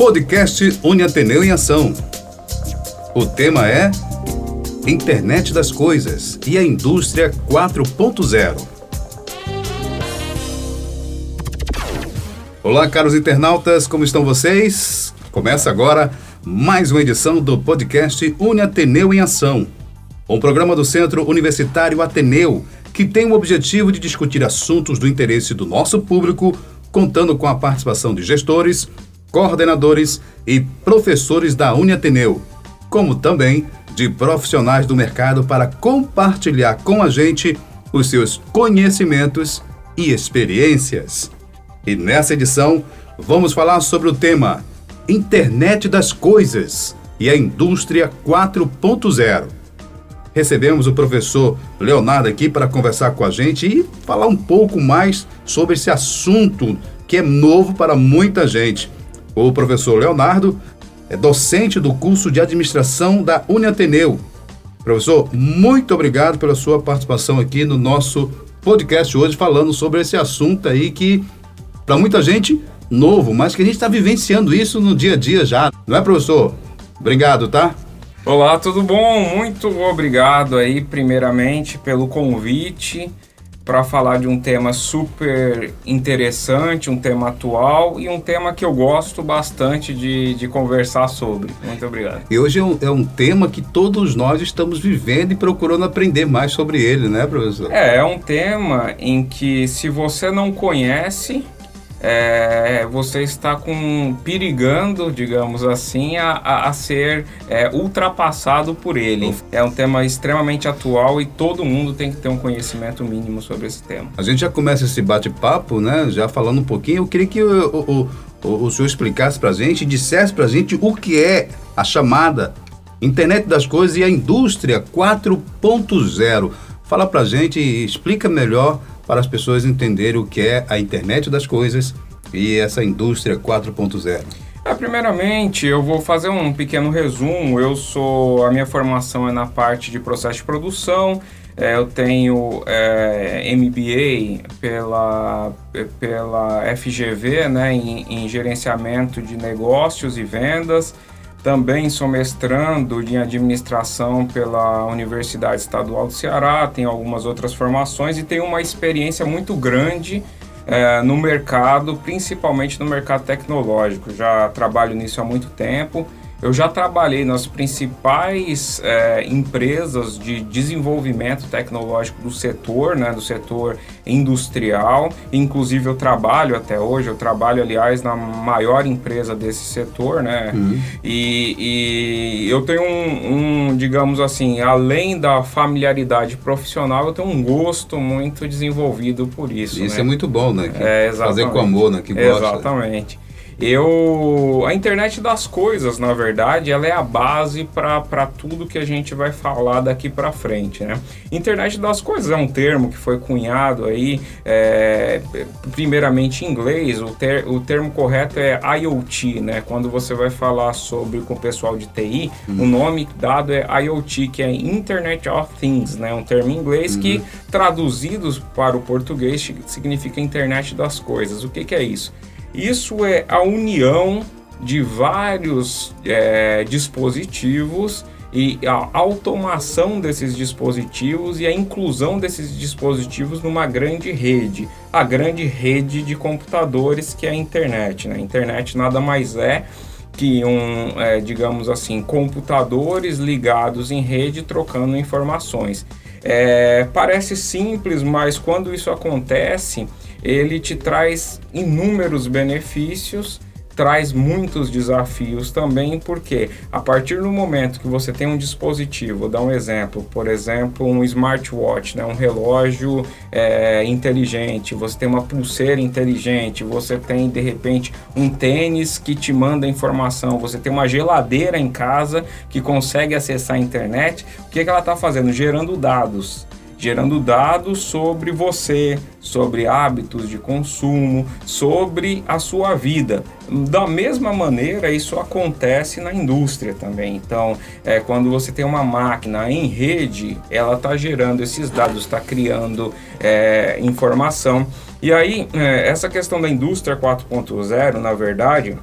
Podcast Uniateneu em Ação. O tema é Internet das Coisas e a Indústria 4.0. Olá, caros internautas, como estão vocês? Começa agora mais uma edição do podcast Uniateneu em Ação, um programa do Centro Universitário Ateneu que tem o objetivo de discutir assuntos do interesse do nosso público, contando com a participação de gestores, coordenadores e professores da Uniateneu, como também de profissionais do mercado para compartilhar com a gente os seus conhecimentos e experiências. E nessa edição, vamos falar sobre o tema Internet das Coisas e a Indústria 4.0. Recebemos o professor Leonardo aqui para conversar com a gente e falar um pouco mais sobre esse assunto que é novo para muita gente. O professor Leonardo é docente do curso de administração da Uniateneu. Professor, muito obrigado pela sua participação aqui no nosso podcast hoje, falando sobre esse assunto aí que, para muita gente, novo, mas que a gente está vivenciando isso no dia a dia já. Não é, professor? Obrigado, tá? Olá, tudo bom? Muito obrigado aí, primeiramente, pelo convite para falar de um tema super interessante, um tema atual e um tema que eu gosto bastante de, de conversar sobre. Muito obrigado. E hoje é um, é um, tema que todos nós estamos vivendo e procurando aprender mais sobre ele, né, professor? É, é um tema em que se você não conhece, é, você está com perigando, digamos assim, a, a, a ser é, ultrapassado por ele. É um tema extremamente atual e todo mundo tem que ter um conhecimento mínimo sobre esse tema. A gente já começa esse bate-papo, né? Já falando um pouquinho. Eu queria que o, o, o, o senhor explicasse para a gente, dissesse para a gente o que é a chamada Internet das Coisas e a Indústria 4.0. Fala para a gente explica melhor para as pessoas entenderem o que é a internet das coisas e essa indústria 4.0? É, primeiramente, eu vou fazer um pequeno resumo. Eu sou a minha formação é na parte de processo de produção. É, eu tenho é, MBA pela, pela FGV, né, em, em gerenciamento de negócios e vendas. Também sou mestrando em administração pela Universidade Estadual do Ceará, tenho algumas outras formações e tenho uma experiência muito grande é, no mercado, principalmente no mercado tecnológico. Já trabalho nisso há muito tempo eu já trabalhei nas principais é, empresas de desenvolvimento tecnológico do setor, né, do setor industrial. Inclusive eu trabalho até hoje, eu trabalho aliás na maior empresa desse setor, né? Uhum. E, e, eu tenho um, um, digamos assim, além da familiaridade profissional, eu tenho um gosto muito desenvolvido por isso. Isso né? é muito bom, né? Que é, fazer com amor, né? Que gosta. Exatamente. Eu, a internet das coisas, na verdade, ela é a base para tudo que a gente vai falar daqui para frente, né? Internet das coisas é um termo que foi cunhado aí, é, primeiramente em inglês. O, ter, o termo correto é IoT, né? Quando você vai falar sobre com o pessoal de TI, uhum. o nome dado é IoT, que é Internet of Things, né? Um termo em inglês uhum. que traduzidos para o português significa internet das coisas. O que, que é isso? Isso é a união de vários é, dispositivos e a automação desses dispositivos e a inclusão desses dispositivos numa grande rede, a grande rede de computadores que é a internet. Né? A internet nada mais é que um, é, digamos assim, computadores ligados em rede trocando informações. É, parece simples, mas quando isso acontece, ele te traz inúmeros benefícios, traz muitos desafios também, porque a partir do momento que você tem um dispositivo, dar um exemplo, por exemplo, um smartwatch, né, um relógio é, inteligente, você tem uma pulseira inteligente, você tem de repente um tênis que te manda informação, você tem uma geladeira em casa que consegue acessar a internet, o que, que ela está fazendo? Gerando dados gerando dados sobre você, sobre hábitos de consumo, sobre a sua vida. Da mesma maneira, isso acontece na indústria também. Então, é, quando você tem uma máquina em rede, ela está gerando esses dados, está criando é, informação. E aí, é, essa questão da indústria 4.0, na verdade,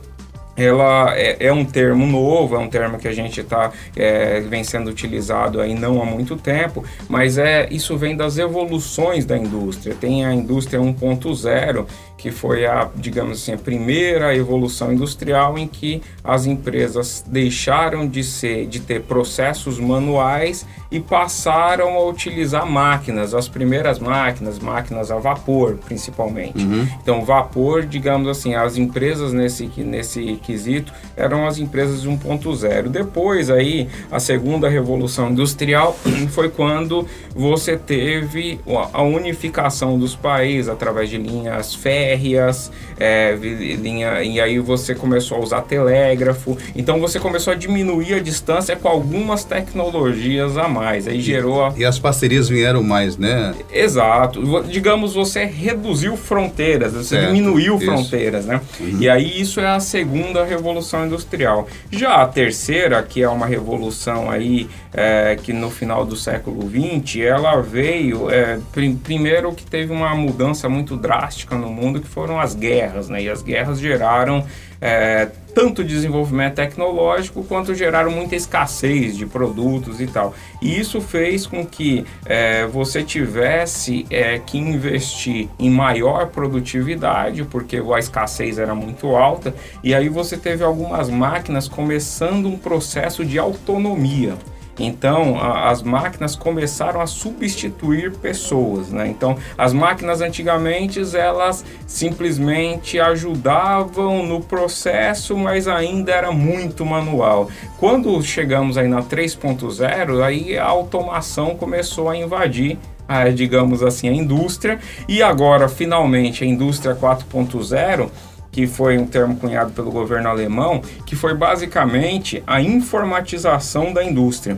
ela é, é, um termo novo, é um termo que a gente está é, vem sendo utilizado aí não há muito tempo, mas é isso vem das evoluções da indústria. Tem a indústria 1.0 que foi a, digamos assim, a primeira evolução industrial em que as empresas deixaram de ser, de ter processos manuais e passaram a utilizar máquinas, as primeiras máquinas, máquinas a vapor, principalmente. Uhum. Então, vapor, digamos assim, as empresas nesse, nesse quesito eram as empresas 1.0. Depois, aí, a segunda revolução industrial foi quando você teve a unificação dos países através de linhas férreas, férreas, é, linha, e aí você começou a usar telégrafo. Então você começou a diminuir a distância com algumas tecnologias a mais. Aí gerou. A... E as parcerias vieram mais, né? Exato. Digamos, você reduziu fronteiras, você certo, diminuiu isso. fronteiras, né? Uhum. E aí isso é a segunda revolução industrial. Já a terceira, que é uma revolução aí é, que no final do século XX, ela veio é, prim primeiro que teve uma mudança muito drástica no mundo mundo, que foram as guerras, né? E as guerras geraram é, tanto desenvolvimento tecnológico quanto geraram muita escassez de produtos e tal. E isso fez com que é, você tivesse é, que investir em maior produtividade, porque a escassez era muito alta, e aí você teve algumas máquinas começando um processo de autonomia. Então, a, as máquinas começaram a substituir pessoas, né? Então, as máquinas antigamente elas simplesmente ajudavam no processo, mas ainda era muito manual. Quando chegamos aí na 3.0, aí a automação começou a invadir a, digamos assim, a indústria e agora finalmente a indústria 4.0 que foi um termo cunhado pelo governo alemão, que foi basicamente a informatização da indústria.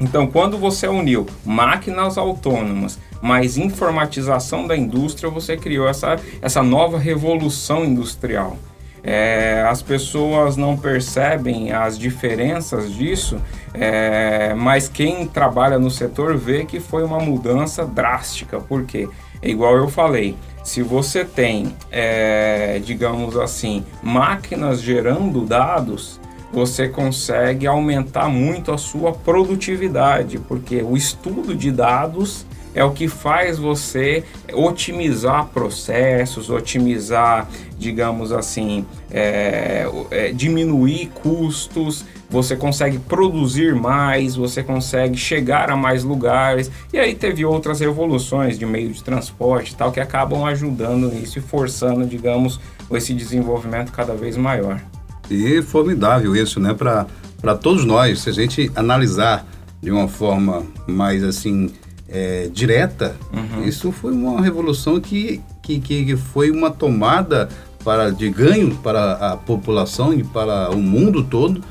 Então, quando você uniu máquinas autônomas mais informatização da indústria, você criou essa, essa nova revolução industrial. É, as pessoas não percebem as diferenças disso, é, mas quem trabalha no setor vê que foi uma mudança drástica, porque, é igual eu falei, se você tem, é, digamos assim, máquinas gerando dados, você consegue aumentar muito a sua produtividade, porque o estudo de dados é o que faz você otimizar processos, otimizar, digamos assim, é, é, diminuir custos, você consegue produzir mais, você consegue chegar a mais lugares. E aí teve outras revoluções de meio de transporte e tal que acabam ajudando nisso e forçando, digamos, esse desenvolvimento cada vez maior. E formidável isso, né, para todos nós, se a gente analisar de uma forma mais assim é, direta, uhum. isso foi uma revolução que, que, que foi uma tomada para, de ganho para a população e para o mundo todo,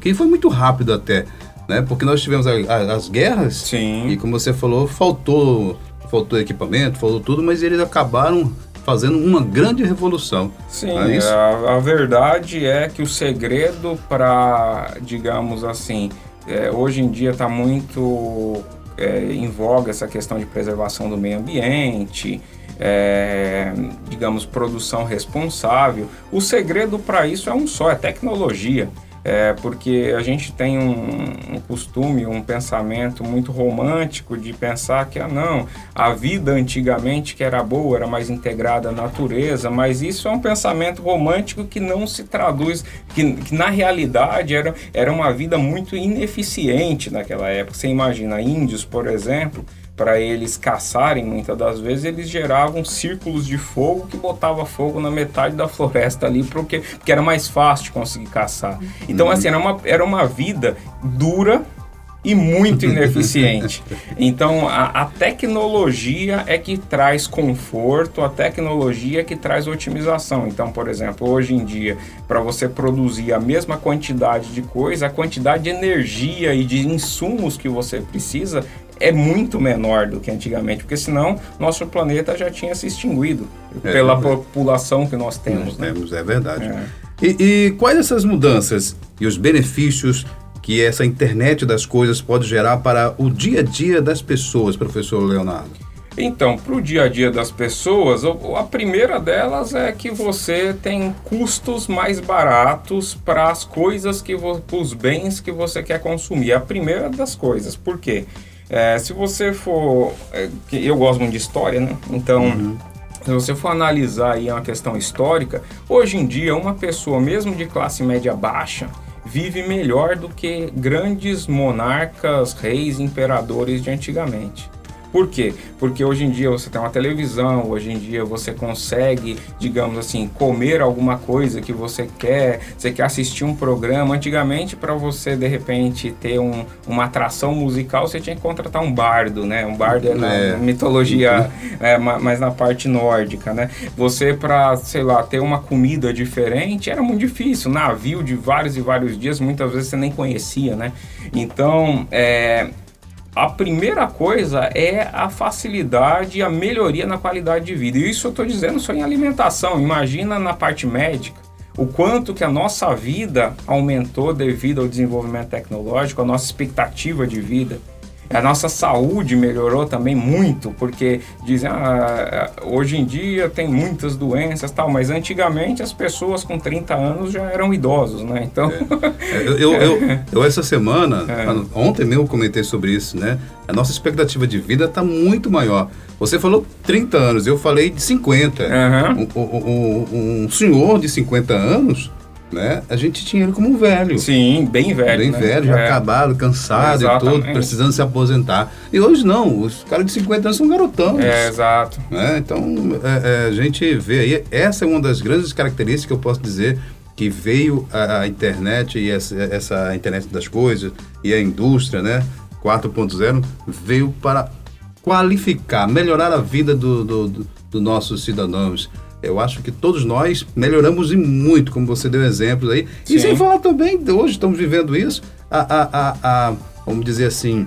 que foi muito rápido até, né? Porque nós tivemos a, a, as guerras Sim. e, como você falou, faltou, faltou equipamento, faltou tudo, mas eles acabaram fazendo uma grande revolução. Sim, é a, a, verdade é que o segredo para, digamos assim, é, hoje em dia está muito é, em voga essa questão de preservação do meio ambiente, é, digamos, produção responsável. O segredo para isso é um só, é tecnologia. É, porque a gente tem um, um, costume, um pensamento muito romântico de pensar que, ah, não, a vida antigamente que era boa, era mais integrada à natureza, mas isso é um pensamento romântico que não se traduz, que, que na realidade era, era uma vida muito ineficiente naquela época. Você imagina, índios, por exemplo, para eles caçarem, muitas das vezes eles geravam círculos de fogo que botava fogo na metade da floresta ali, porque, porque era mais fácil de conseguir caçar. Então, uhum. assim, era uma, era uma vida dura e muito ineficiente. Então, a, a, tecnologia é que traz conforto, a tecnologia é que traz otimização. Então, por exemplo, hoje em dia, para você produzir a mesma quantidade de coisa, a quantidade de energia e de insumos que você precisa é muito menor do que antigamente, porque senão nosso planeta já tinha se extinguido é pela verdade. população que nós temos. Nós né? temos, é verdade. É. E, e, quais essas mudanças e os benefícios que essa internet das coisas pode gerar para o dia a dia das pessoas, professor Leonardo? Então, para o dia a dia das pessoas, a primeira delas é que você tem custos mais baratos para as coisas que os bens que você quer consumir. A primeira das coisas. Por quê? É, se você for. É, eu gosto muito de história, né? Então. Uhum. Se você for analisar aí uma questão histórica, hoje em dia uma pessoa mesmo de classe média baixa vive melhor do que grandes monarcas, reis, imperadores de antigamente. Por quê? Porque hoje em dia você tem uma televisão, hoje em dia você consegue, digamos assim, comer alguma coisa que você quer, você quer assistir um programa. Antigamente, para você de repente ter um, uma atração musical, você tinha que contratar um bardo, né? Um bardo é na é. mitologia, é, mas na parte nórdica, né? Você, para, sei lá, ter uma comida diferente, era muito difícil. Navio de vários e vários dias, muitas vezes você nem conhecia, né? Então, é a primeira coisa é a facilidade e a melhoria na qualidade de vida. E isso eu estou dizendo só em alimentação. Imagina na parte médica o quanto que a nossa vida aumentou devido ao desenvolvimento tecnológico, a nossa expectativa de vida. A nossa saúde melhorou também muito, porque dizem, ah, hoje em dia tem muitas doenças tal, mas antigamente as pessoas com 30 anos já eram idosos, né? Então. É. Eu, eu, eu, eu, essa semana, é. ontem mesmo eu comentei sobre isso, né? A nossa expectativa de vida está muito maior. Você falou 30 anos, eu falei de 50. Uhum. Um, um, um senhor de 50 anos né? A gente tinha ele como um velho. Sim, bem velho. Bem né? velho, já é. acabado, cansado Exatamente. e tudo, precisando se aposentar. E hoje não, os caras de 50 anos são garotão. É, exato. Né? Então, é, é, a gente vê aí, essa é uma das grandes características que eu posso dizer que veio a, a internet e essa, essa, internet das coisas e a indústria, né? 4.0 veio para qualificar, melhorar a vida dos do, do, do nossos cidadãos eu acho que todos nós melhoramos e muito, como você deu exemplos aí. Sim. E sem falar também, hoje estamos vivendo isso, a, a, a, a vamos dizer assim,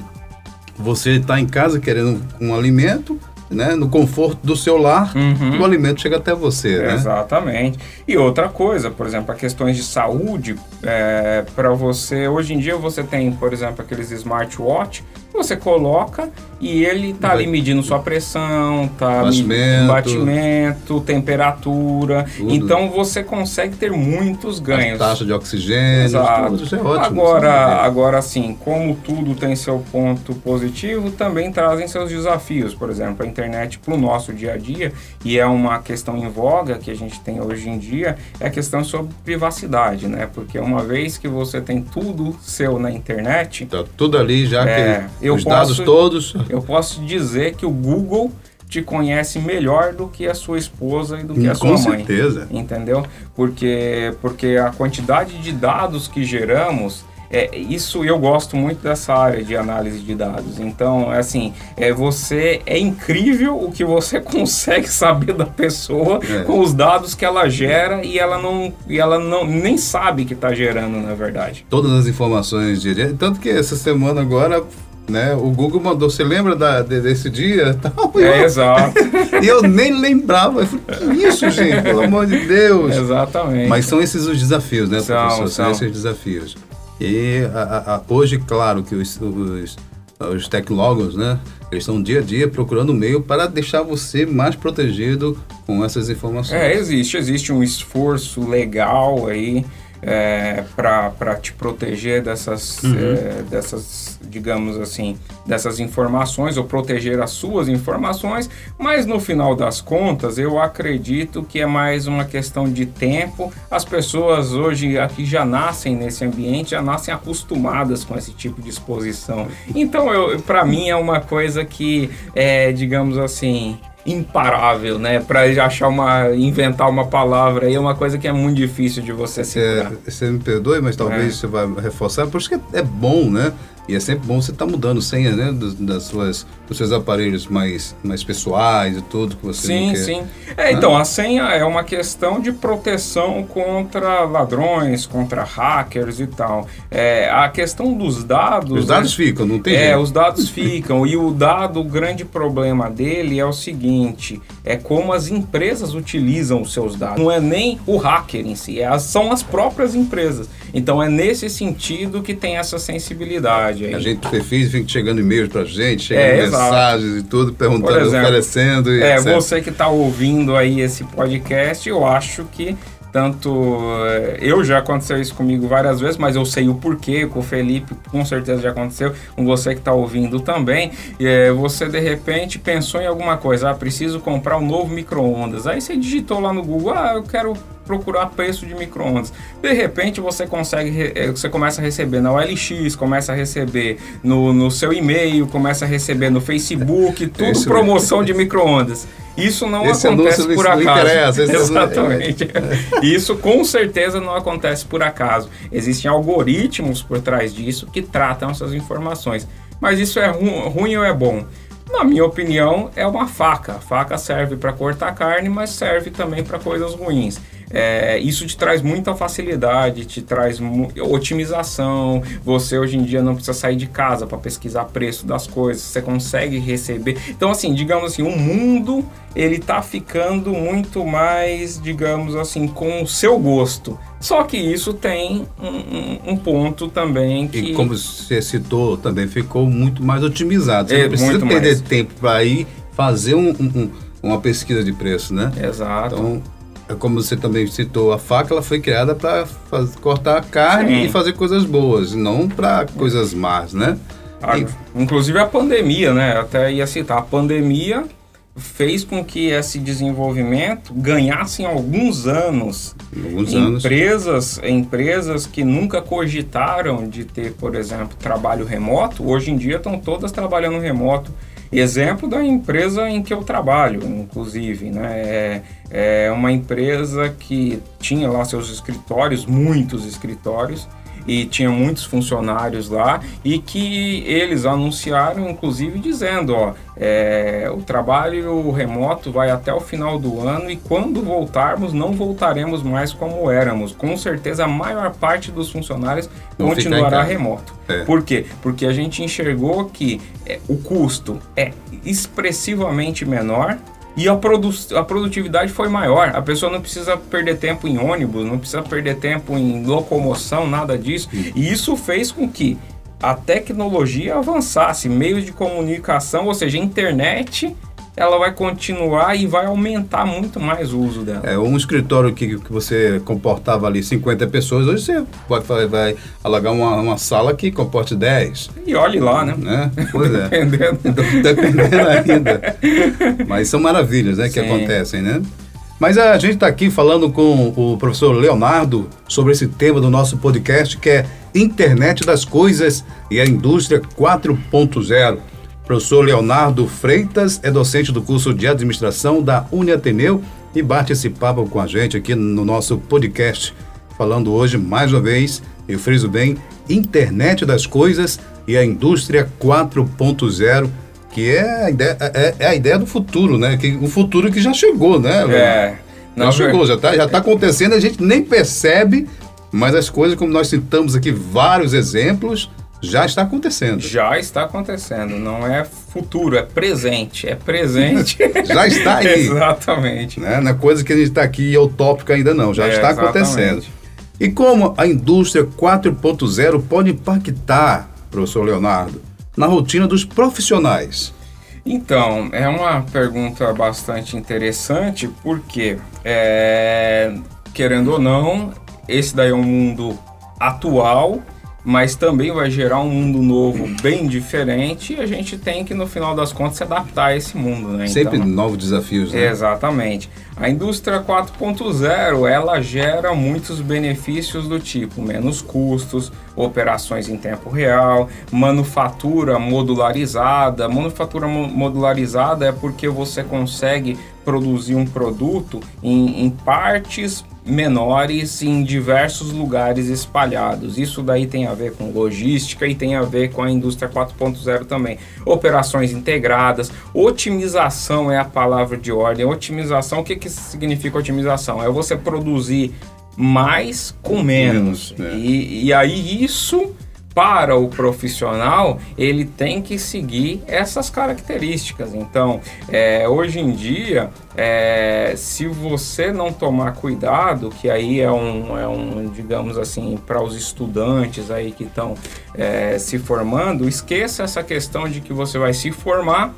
você está em casa querendo um alimento, né, no conforto do seu lar, uhum. o alimento chega até você. Né? Exatamente. E outra coisa, por exemplo, a questões de saúde, é, para você, hoje em dia você tem, por exemplo, aqueles smartwatch você coloca e ele tá ali medindo sua pressão, tá batimento, batimento temperatura. Tudo. Então você consegue ter muitos ganhos. A taxa de oxigênio, Exato. tudo isso é ótimo. Agora, agora assim, como tudo tem seu ponto positivo, também trazem seus desafios. Por exemplo, a internet para o nosso dia a dia, e é uma questão em voga que a gente tem hoje em dia, é a questão sobre privacidade, né? Porque uma vez que você tem tudo seu na internet. Tá tudo ali já é, que eu Os posso, dados todos. Eu posso dizer que o Google te conhece melhor do que a sua esposa e do que a sua mãe. Com certeza. Entendeu? Porque, porque a quantidade de dados que geramos é, isso eu gosto muito dessa área de análise de dados. Então, assim, é você é incrível o que você consegue saber da pessoa é. com os dados que ela gera e ela não e ela não nem sabe que está gerando, na verdade. Todas as informações direto, tanto que essa semana agora né? O Google mandou, você lembra da, desse dia? é, exato. e eu nem lembrava. Eu falei, que isso, gente? Pelo amor de Deus. Exatamente. Mas são esses os desafios, né, são, professor? São, são esses desafios. E a, a, hoje, claro que os, os, os tecnólogos, né? Eles estão dia a dia procurando meio para deixar você mais protegido com essas informações. É, existe, existe um esforço legal aí é, para te proteger dessas, uhum. é, dessas, digamos assim, dessas informações ou proteger as suas informações, mas no final das contas eu acredito que é mais uma questão de tempo. As pessoas hoje aqui já nascem nesse ambiente, já nascem acostumadas com esse tipo de exposição. Então, para mim é uma coisa que é, digamos assim, imparável, né? Para achar uma, inventar uma palavra aí é uma coisa que é muito difícil de você segurar. É, você me perdoe, mas talvez é. você vai reforçar, por isso que é bom, né? E é sempre bom você estar tá mudando senha, né? Das, suas, dos seus aparelhos mais, mais pessoais e tudo que você Sim, sim. É, né? então, a senha é uma questão de proteção contra ladrões, contra hackers e tal. É, a questão dos dados... Os dados né? ficam, não tem É, jeito. os dados ficam. e o dado, o grande problema dele é o seguinte, é como as empresas utilizam os seus dados. Não é nem o hacker em si, é, são as próprias empresas. Então, é nesse sentido que tem essa sensibilidade. Novidade aí. A gente fez, fica chegando e-mails pra gente, chegando É, mensagens e tudo, perguntando, exemplo, oferecendo. E É, etc. você que está ouvindo aí esse podcast, eu acho que tanto eh, eu já aconteceu isso comigo várias vezes, mas eu sei o porquê, com o Felipe com certeza já aconteceu, com você que está ouvindo também. E, eh, você de repente pensou em alguma coisa, ah, preciso comprar um novo micro-ondas. Aí você digitou lá no Google, ah, eu quero procurar preço de micro-ondas. De repente você consegue, eh, você começa a receber na OLX, começa a receber no, no seu e-mail, começa a receber no Facebook, tudo Isso promoção de micro-ondas. Isso não Esse acontece anúncio por acaso. Exatamente. Isso com certeza não acontece por acaso. Existem algoritmos por trás disso que tratam essas informações. Mas isso é ru- ruim ou é bom? Na minha opinião, é uma faca. A faca serve para cortar carne, mas serve também para coisas ruins. É, isso te traz muita facilidade, te traz otimização. Você hoje em dia não precisa sair de casa para pesquisar preço das coisas. Você consegue receber. Então, assim, digamos assim, o mundo ele tá ficando muito mais, digamos assim, com o seu gosto. Só que isso tem um, um- um ponto também que E como você citou, também ficou muito mais otimizado. Você É, não precisa perder mais. tempo para ir fazer um- um- um- uma pesquisa de preço, né? Exato. Então, como você também citou, a faca ela foi criada para cortar a carne Sim. e fazer coisas boas, não para coisas más, né? A- E- inclusive a pandemia, né? Até ia citar, a pandemia fez com que esse desenvolvimento ganhasse em alguns anos. alguns anos. Empresas, empresas que nunca cogitaram de ter, por exemplo, trabalho remoto, hoje em dia estão todas trabalhando remoto. Exemplo da empresa em que eu trabalho, inclusive, né? É, é uma empresa que tinha lá seus escritórios, muitos escritórios, e tinha muitos funcionários lá e que eles anunciaram, inclusive, dizendo, ó, é, o trabalho remoto vai até o final do ano e quando voltarmos não voltaremos mais como éramos. Com certeza a maior parte dos funcionários em continuará remoto. É. Por quê? Porque a gente enxergou que é, o custo é expressivamente menor e a, produ a produtividade foi maior. A pessoa não precisa perder tempo em ônibus, não precisa perder tempo em locomoção, nada disso. E isso fez com que a tecnologia avançasse, meios de comunicação, ou seja, a internet, ela vai continuar e vai aumentar muito mais o uso dela. É, um escritório que, que você comportava ali 50 pessoas, hoje você vai, vai, vai alagar uma, uma sala que comporte 10, E olhe lá, né? né? Pois é. Dependendo. Então, Dependendo ainda. Mas são maravilhas, né, que Sim. acontecem, né? Mas a gente está aqui falando com o professor Leonardo sobre esse tema do nosso podcast, que é Internet das Coisas e a Indústria 4.0. Professor Leonardo Freitas é docente do curso de administração da Uniateneu e bate esse papo com a gente aqui no nosso podcast, falando hoje, mais uma vez, eu friso bem, Internet das Coisas e a Indústria 4.0, que é a, ideia, é, é a ideia do futuro, né? Que, o futuro que já chegou, né? É. Já na chegou, já está já tá acontecendo, a gente nem percebe, mas as coisas, como nós citamos aqui vários exemplos, já está acontecendo. Já está acontecendo, não é futuro, é presente. É presente. Já está aí. Exatamente. Né? Não é coisa que a gente está aqui utópica ainda não, já É, está exatamente. acontecendo. E como a indústria 4.0 pode impactar, professor Leonardo, na rotina dos profissionais? Então, é uma pergunta bastante interessante, porque, é, querendo ou não, esse daí é um mundo atual, mas também vai gerar um mundo novo bem diferente e a gente tem que, no final das contas, se adaptar a esse mundo, né? Sempre Então, novos desafios, né? Exatamente. A indústria 4.0, ela gera muitos benefícios do tipo menos custos, operações em tempo real, manufatura modularizada. Manufatura mo- modularizada é porque você consegue produzir um produto em, em partes menores em diversos lugares espalhados. Isso daí tem a ver com logística e tem a ver com a indústria 4.0 também. Operações integradas, otimização é a palavra de ordem. Otimização, o que, que significa otimização? É você produzir mais com menos. Menos, é. e, e aí isso para o profissional, ele tem que seguir essas características. Então, é, hoje em dia, é, se você não tomar cuidado, que aí é um, é um digamos assim, para os estudantes aí que estão é, se formando, esqueça essa questão de que você vai se formar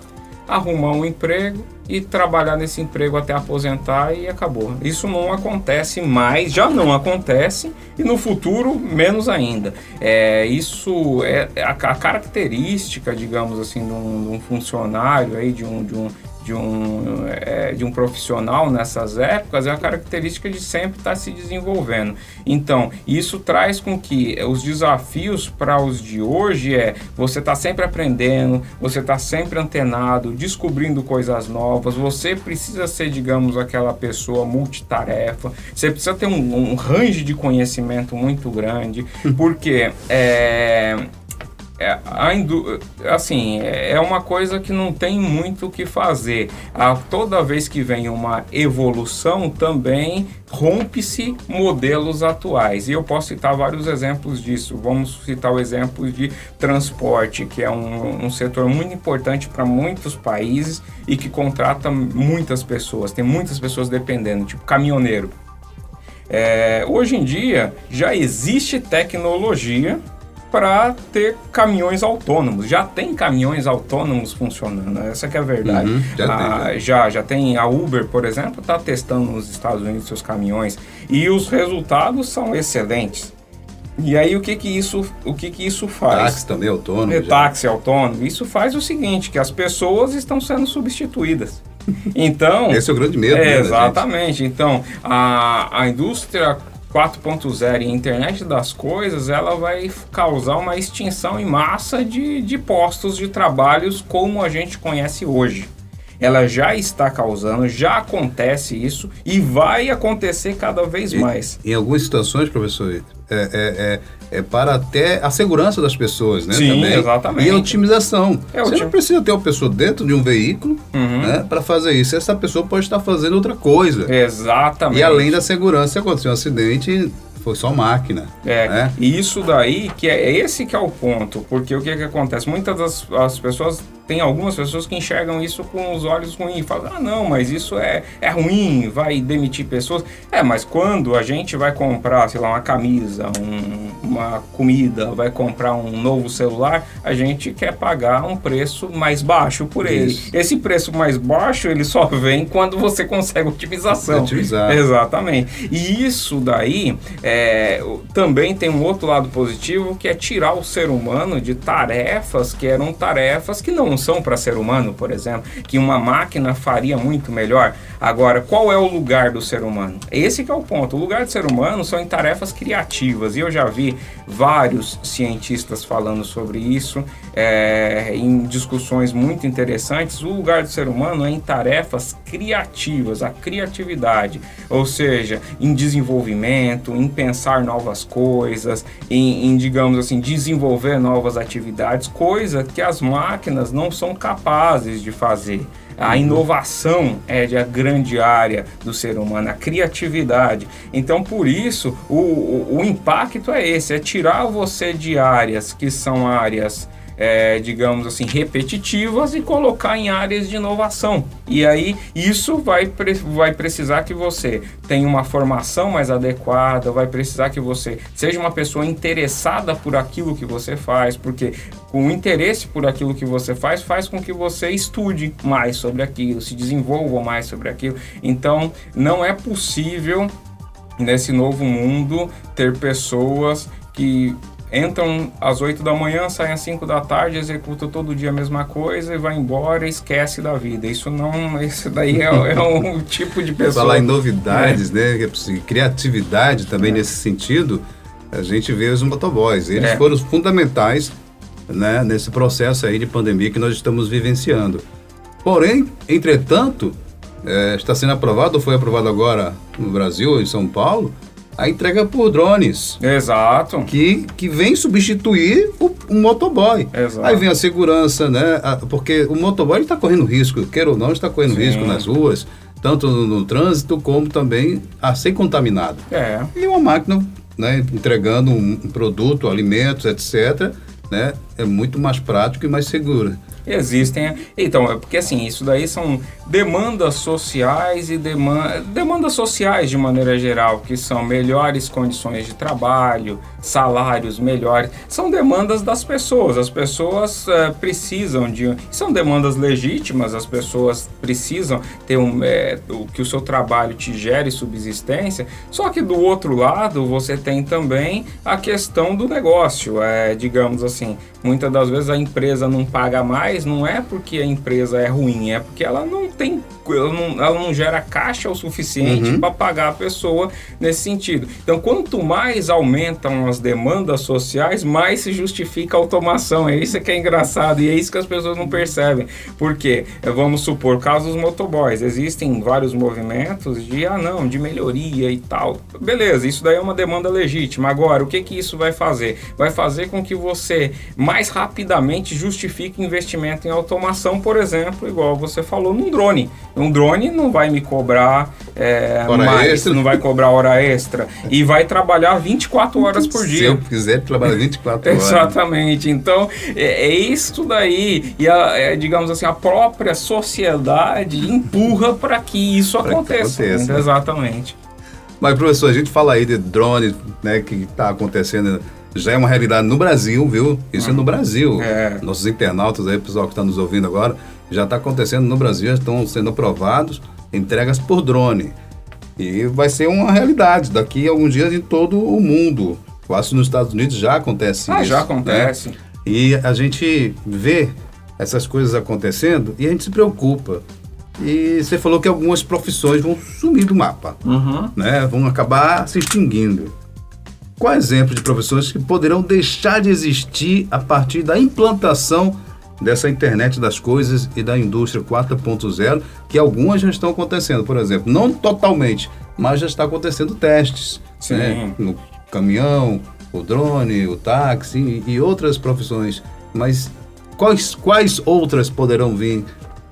arrumar um emprego e trabalhar nesse emprego até aposentar e acabou. Isso não acontece mais, já não acontece e no futuro menos ainda. É, isso é a, a característica, digamos assim, de um, de um funcionário aí, de um, de um de um, é, de um profissional nessas épocas é a característica de sempre estar se desenvolvendo. Então, isso traz com que os desafios para os de hoje é você está sempre aprendendo, você está sempre antenado, descobrindo coisas novas, você precisa ser, digamos, aquela pessoa multitarefa, você precisa ter um, um range de conhecimento muito grande, porque é, é, assim, é uma coisa que não tem muito o que fazer. A, toda vez que vem uma evolução, também rompe-se modelos atuais. E eu posso citar vários exemplos disso. Vamos citar o exemplo de transporte, que é um, um setor muito importante para muitos países e que contrata muitas pessoas. Tem muitas pessoas dependendo, tipo caminhoneiro. É, hoje em dia já existe tecnologia para ter caminhões autônomos. Já tem caminhões autônomos funcionando, essa é a verdade. Uhum, já, tem, já. Ah, já, já tem a Uber, por exemplo, está testando nos Estados Unidos seus caminhões e os resultados são excelentes. E aí o que que isso, o que que isso faz? Táxi também é autônomo. É, táxi autônomo. Isso faz o seguinte, que as pessoas estão sendo substituídas. Então, esse é o grande medo. É, né, exatamente. Então, a, a indústria 4.0 e internet das coisas, ela vai causar uma extinção em massa de, de postos de trabalhos como a gente conhece hoje. Ela já está causando, já acontece isso e vai acontecer cada vez mais. Em, em algumas situações, professor, é, é, é, é, para até a segurança das pessoas, né? Sim, também. exatamente. E a otimização. É, Você não precisa ter uma pessoa dentro de um veículo uhum. né, para fazer isso. Essa pessoa pode estar fazendo outra coisa. Exatamente. E além da segurança, se acontecer um acidente, foi só máquina. É, né? e isso daí, que é, é esse que é o ponto, porque o que, que acontece? Muitas das as pessoas tem algumas pessoas que enxergam isso com os olhos ruins, falam, ah, não, mas isso é, é ruim, vai demitir pessoas. É, mas quando a gente vai comprar, sei lá, uma camisa, um, uma comida, vai comprar um novo celular, a gente quer pagar um preço mais baixo por ele. Isso. Esse preço mais baixo, ele só vem quando você consegue otimização. Otimizar. Exatamente. E isso daí é, também tem um outro lado positivo, que é tirar o ser humano de tarefas que eram tarefas que não função para ser humano, por exemplo, que uma máquina faria muito melhor. Agora, qual é o lugar do ser humano? Esse é o ponto. O lugar do ser humano são em tarefas criativas. E eu já vi vários cientistas falando sobre isso é, em discussões muito interessantes. O lugar do ser humano é em tarefas criativas, a criatividade, ou seja, em desenvolvimento, em pensar novas coisas, em, em digamos assim, desenvolver novas atividades, coisa que as máquinas não são capazes de fazer. A inovação é de a grande área do ser humano, a criatividade. Então, por isso, o, o, o impacto é esse: é tirar você de áreas que são áreas é, digamos assim, repetitivas e colocar em áreas de inovação. E aí isso vai, pre vai precisar que você tenha uma formação mais adequada, vai precisar que você seja uma pessoa interessada por aquilo que você faz, porque o interesse por aquilo que você faz faz com que você estude mais sobre aquilo, se desenvolva mais sobre aquilo. Então, não é possível nesse novo mundo ter pessoas que entram às 8 da manhã, saem às 5 da tarde, executam todo dia a mesma coisa e vai embora e esquece da vida. Isso não, isso daí é, é um tipo de pessoa. Falar em novidades, é. né? É criatividade também é. nesse sentido, a gente vê os motoboys. Eles é. foram fundamentais né, nesse processo aí de pandemia que nós estamos vivenciando. Porém, entretanto, é, está sendo aprovado, ou foi aprovado agora no Brasil, em São Paulo, a entrega por drones. Exato. Que, que vem substituir o, o motoboy. Exato. Aí vem a segurança, né? A, porque o motoboy está correndo risco, quer ou não, está correndo Sim. risco nas ruas, tanto no, no, trânsito como também a ser contaminado. É. E uma máquina né, entregando um produto, alimentos, etc., né, é muito mais prático e mais seguro. Existem. Então, é porque assim, isso daí são demandas sociais e demanda, demandas sociais de maneira geral, que são melhores condições de trabalho, salários melhores. São demandas das pessoas. As pessoas é, precisam de. São demandas legítimas, as pessoas precisam ter um, é, que o seu trabalho te gere subsistência. Só que do outro lado, você tem também a questão do negócio. É, digamos assim, muitas das vezes a empresa não paga mais, não é porque a empresa é ruim, é porque ela não tem ela não, ela não gera caixa o suficiente uhum. para pagar a pessoa nesse sentido. Então, quanto mais aumentam as demandas sociais, mais se justifica a automação. É isso que é engraçado e é isso que as pessoas não percebem. Porque, vamos supor, caso dos motoboys, existem vários movimentos de, ah não, de melhoria e tal. Beleza, isso daí é uma demanda legítima. Agora, o que que isso vai fazer? Vai fazer com que você mais rapidamente justifique investimento em automação, por exemplo, igual você falou, num drone. Um drone não vai me cobrar é, mais, extra. não vai cobrar hora extra e vai trabalhar 24 horas por dia. Se eu quiser trabalhar 24 horas. Exatamente. Então, é, é isso daí. E, a, é, digamos assim, a própria sociedade empurra para que isso pra aconteça. Que aconteça. Exatamente. Mas, professor, a gente fala aí de drone, né, que está acontecendo já é uma realidade no Brasil, viu? Isso é no Brasil. É. Nossos internautas aí, pessoal que está nos ouvindo agora, já está acontecendo no Brasil, já estão sendo aprovados entregas por drone. E vai ser uma realidade daqui a alguns dias em todo o mundo. Que nos Estados Unidos já acontece ah, isso. já acontece. Né? E a gente vê essas coisas acontecendo e a gente se preocupa. E você falou que algumas profissões vão sumir do mapa, uhum. né? vão acabar se extinguindo. Qual é exemplo de profissões que poderão deixar de existir a partir da implantação dessa internet das coisas e da indústria 4.0, que algumas já estão acontecendo, por exemplo, não totalmente, mas já está acontecendo testes, Sim. Né? no caminhão, o drone, o táxi e outras profissões. Mas quais, quais outras poderão vir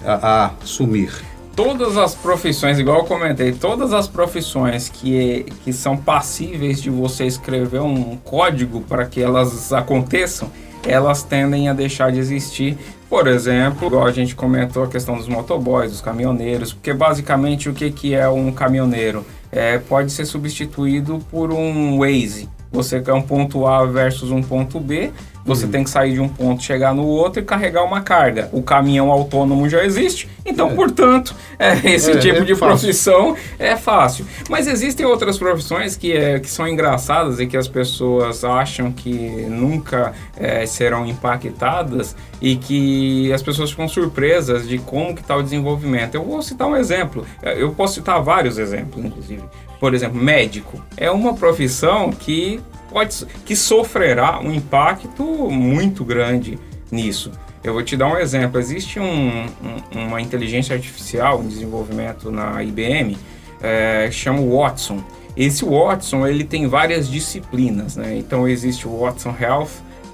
a, a sumir? Todas as profissões, igual eu comentei, todas as profissões que, que são passíveis de você escrever um código para que elas aconteçam, elas tendem a deixar de existir. Por exemplo, igual a gente comentou a questão dos motoboys, dos caminhoneiros, porque basicamente o que, que é um caminhoneiro? É, pode ser substituído por um Waze. Você quer um ponto A versus um ponto B, você uhum. tem que sair de um ponto, chegar no outro e carregar uma carga. O caminhão autônomo já existe, então, é. portanto, é, esse é, tipo é de profissão é fácil. Mas existem outras profissões que, é, que são engraçadas e que as pessoas acham que nunca é, serão impactadas e que as pessoas ficam surpresas de como que está o desenvolvimento. Eu vou citar um exemplo, eu posso citar vários exemplos, inclusive. Por exemplo, médico. É uma profissão que pode que sofrerá um impacto muito grande nisso. Eu vou te dar um exemplo. Existe um, um, uma inteligência artificial em desenvolvimento na IBM é, chama Watson. Esse Watson ele tem várias disciplinas, né? Então existe o Watson Health,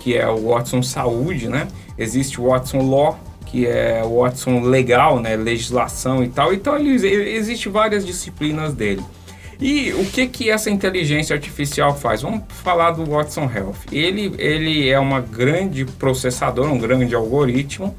que é o Watson Saúde, né? Existe o Watson Law, que é o Watson Legal, né? Legislação e tal. Então ele, existe várias disciplinas dele. E o que que essa inteligência artificial faz? Vamos falar do Watson Health. Ele, ele é uma grande processador, um grande algoritmo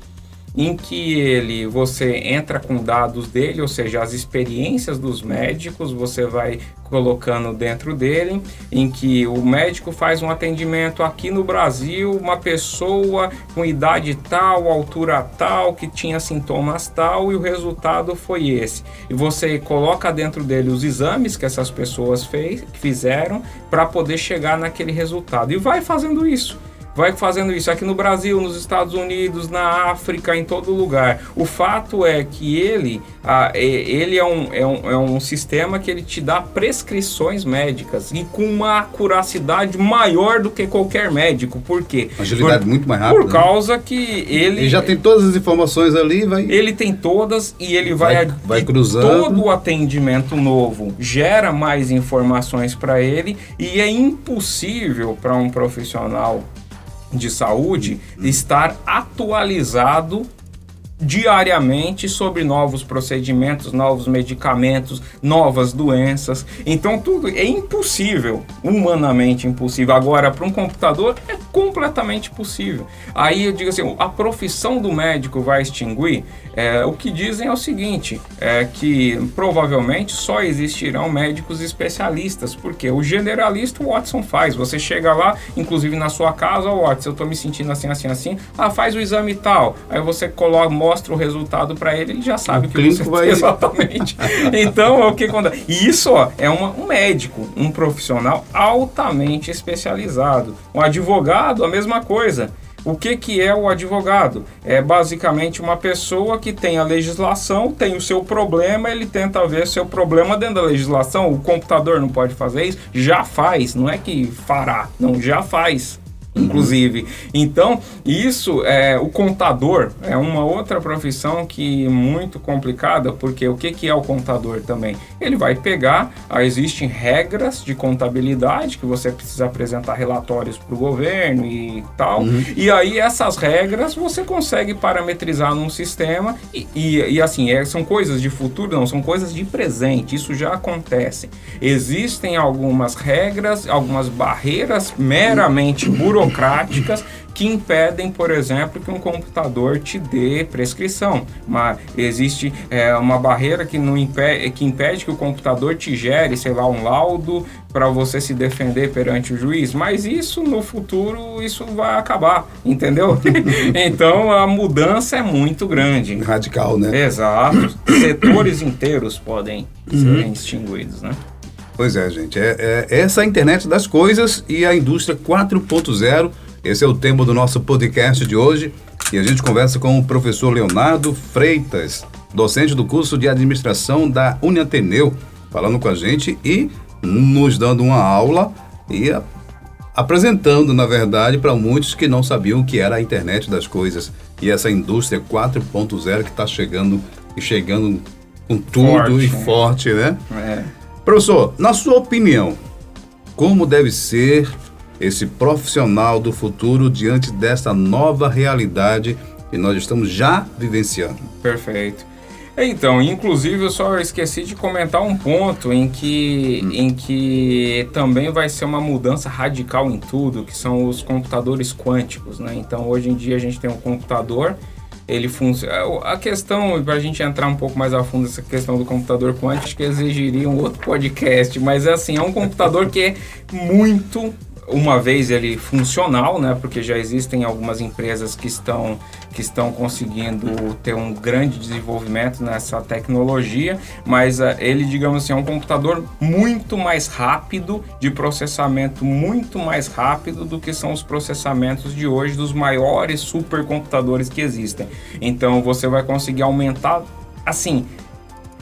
em que ele você entra com dados dele, ou seja, as experiências dos médicos, você vai colocando dentro dele, em que o médico faz um atendimento aqui no Brasil, uma pessoa com idade tal, altura tal, que tinha sintomas tal, e o resultado foi esse. E você coloca dentro dele os exames que essas pessoas fez, fizeram para poder chegar naquele resultado. E vai fazendo isso vai fazendo isso aqui no Brasil, nos Estados Unidos, na África, em todo lugar. O fato é que ele, ah, ele é, um, é, um, é um sistema que ele te dá prescrições médicas e com uma acuracidade maior do que qualquer médico. Por quê? Agilidade por, muito mais rápida. Por né? causa né? que ele... Ele já tem todas as informações ali, vai... Ele tem todas e ele vai... Vai, vai cruzando. Todo o atendimento novo gera mais informações para ele e é impossível para um profissional de saúde estar atualizado diariamente sobre novos procedimentos, novos medicamentos, novas doenças. Então tudo é impossível, humanamente impossível. Agora para um computador é completamente possível. Aí eu digo assim, a profissão do médico vai extinguir? É, o que dizem é o seguinte, é que provavelmente só existirão médicos especialistas, porque o generalista o Watson faz. Você chega lá, inclusive na sua casa, oh, Watson, eu estou me sentindo assim, assim, assim. Ah, faz o exame tal. Aí você coloca, mostra o resultado para ele, ele já sabe o que você vai... exatamente. então, o que acontece? E isso ó, é uma, um médico, um profissional altamente especializado. Um advogado, a mesma coisa. O que, que é o advogado? É basicamente uma pessoa que tem a legislação, tem o seu problema, ele tenta ver seu problema dentro da legislação. O computador não pode fazer isso? Já faz, não é que fará, não, já faz inclusive. Então, isso é o contador é uma outra profissão que é muito complicada, porque o que, que é o contador também? Ele vai pegar, ah, existem regras de contabilidade que você precisa apresentar relatórios para o governo e tal, uhum. e aí essas regras você consegue parametrizar num sistema e, e, e assim, é, são coisas de futuro, não, são coisas de presente, isso já acontece. Existem algumas regras, algumas barreiras meramente burocráticas burocráticas que impedem, por exemplo, que um computador te dê prescrição. Mas existe é, uma barreira que, não impede, que impede que o computador te gere, sei lá, um laudo para você se defender perante o juiz. Mas isso no futuro isso vai acabar, entendeu? então a mudança é muito grande. Radical, né? Exato. Setores inteiros podem uhum. serem extinguidos, né? Pois é, gente. É, é, essa é a internet das coisas e a indústria 4.0 esse é o tema do nosso podcast de hoje e a gente conversa com o professor Leonardo Freitas, docente do curso de administração da Uniateneu, falando com a gente e nos dando uma aula e a, apresentando, na verdade, para muitos que não sabiam o que era a internet das coisas e essa indústria 4.0 que está chegando e chegando com tudo forte, e né? forte, né? É. Professor, na sua opinião, como deve ser esse profissional do futuro diante dessa nova realidade que nós estamos já vivenciando. Perfeito. Então, inclusive eu só esqueci de comentar um ponto em que, hum. em que também vai ser uma mudança radical em tudo, que são os computadores quânticos, né? Então, hoje em dia a gente tem um computador, ele funciona. A questão, para a gente entrar um pouco mais a fundo essa questão do computador quântico, acho que exigiria um outro podcast, mas é assim, é um computador que é muito uma vez ele funcional, né, porque já existem algumas empresas que estão, que estão conseguindo ter um grande desenvolvimento nessa tecnologia, mas uh, ele, digamos assim, é um computador muito mais rápido, de processamento muito mais rápido do que são os processamentos de hoje dos maiores supercomputadores que existem. Então você vai conseguir aumentar, assim,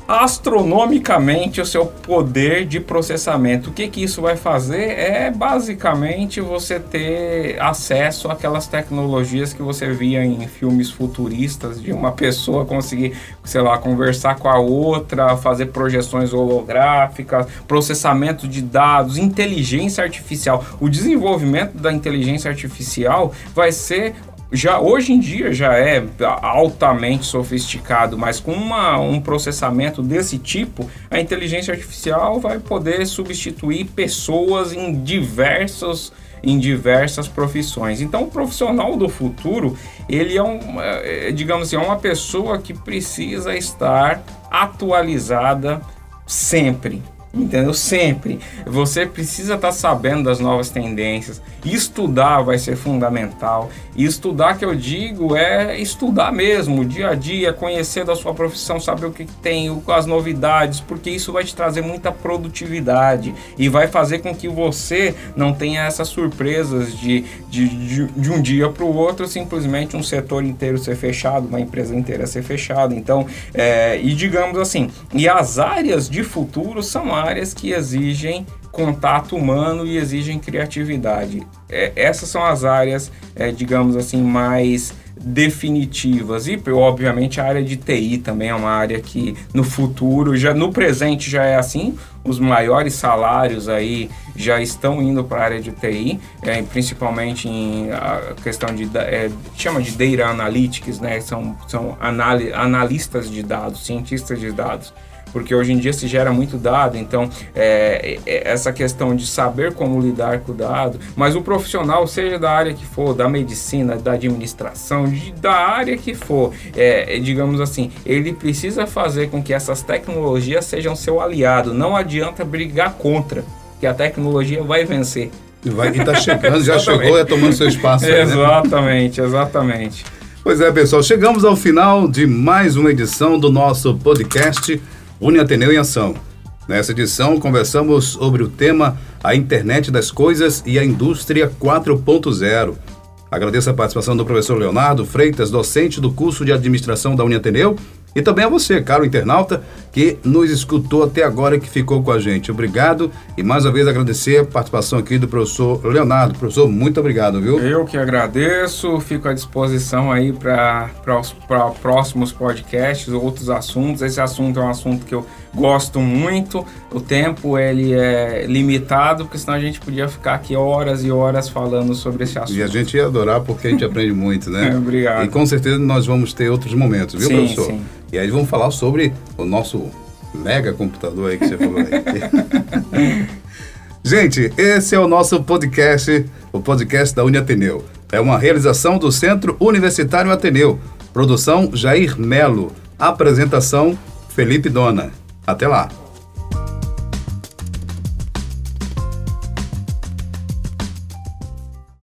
astronomicamente o seu poder de processamento. O que, que isso vai fazer é basicamente você ter acesso àquelas tecnologias que você via em filmes futuristas, de uma pessoa conseguir, sei lá, conversar com a outra, fazer projeções holográficas, processamento de dados, inteligência artificial. O desenvolvimento da inteligência artificial vai ser já hoje em dia já é altamente sofisticado, mas com uma, um processamento desse tipo, a inteligência artificial vai poder substituir pessoas em diversos em diversas profissões. Então, o profissional do futuro, ele é um, é, digamos assim, é uma pessoa que precisa estar atualizada sempre. Entendeu? Sempre. Você precisa estar tá sabendo das novas tendências. Estudar vai ser fundamental. E estudar que eu digo é estudar mesmo, dia a dia, conhecer da sua profissão, saber o que tem, as novidades, porque isso vai te trazer muita produtividade e vai fazer com que você não tenha essas surpresas de, de, de, de um dia para o outro, simplesmente um setor inteiro ser fechado, uma empresa inteira ser fechada. Então, é, e digamos assim, e as áreas de futuro são áreas que exigem contato humano e exigem criatividade. É, essas são as áreas, é, digamos assim, mais definitivas. E, obviamente, a área de TI também é uma área que no futuro, já no presente já é assim, os maiores salários aí já estão indo para a área de TI, é, principalmente em a questão de é, chama de data analytics, né? São são analistas de dados, cientistas de dados porque hoje em dia se gera muito dado, então é, é, essa questão de saber como lidar com o dado, mas o profissional, seja da área que for, da medicina, da administração, de, da área que for, é, é, digamos assim, ele precisa fazer com que essas tecnologias sejam seu aliado, não adianta brigar contra, que a tecnologia vai vencer. E, vai, e tá chegando, já chegou, é tomando seu espaço. Aí, exatamente, né? exatamente. Pois é, pessoal, chegamos ao final de mais uma edição do nosso podcast Uni Ateneu em Ação. Nessa edição, conversamos sobre o tema A Internet das Coisas e a Indústria 4.0. Agradeço a participação do professor Leonardo Freitas, docente do curso de administração da Uniateneu, e também a você, caro internauta, que nos escutou até agora e que ficou com a gente. Obrigado e mais uma vez agradecer a participação aqui do professor Leonardo. Professor, muito obrigado, viu? Eu que agradeço, fico à disposição aí para próximos podcasts, outros assuntos. Esse assunto é um assunto que eu gosto muito. O tempo ele é limitado, porque senão a gente podia ficar aqui horas e horas falando sobre esse assunto. E a gente ia adorar porque a gente aprende muito, né? Obrigado. E com certeza nós vamos ter outros momentos, viu, sim, professor? Sim. E aí vamos falar sobre o nosso mega computador aí que você falou aí. gente, esse é o nosso podcast, o podcast da Uniateneu. É uma realização do Centro Universitário Ateneu. Produção Jair Melo. Apresentação Felipe Dona. Até lá!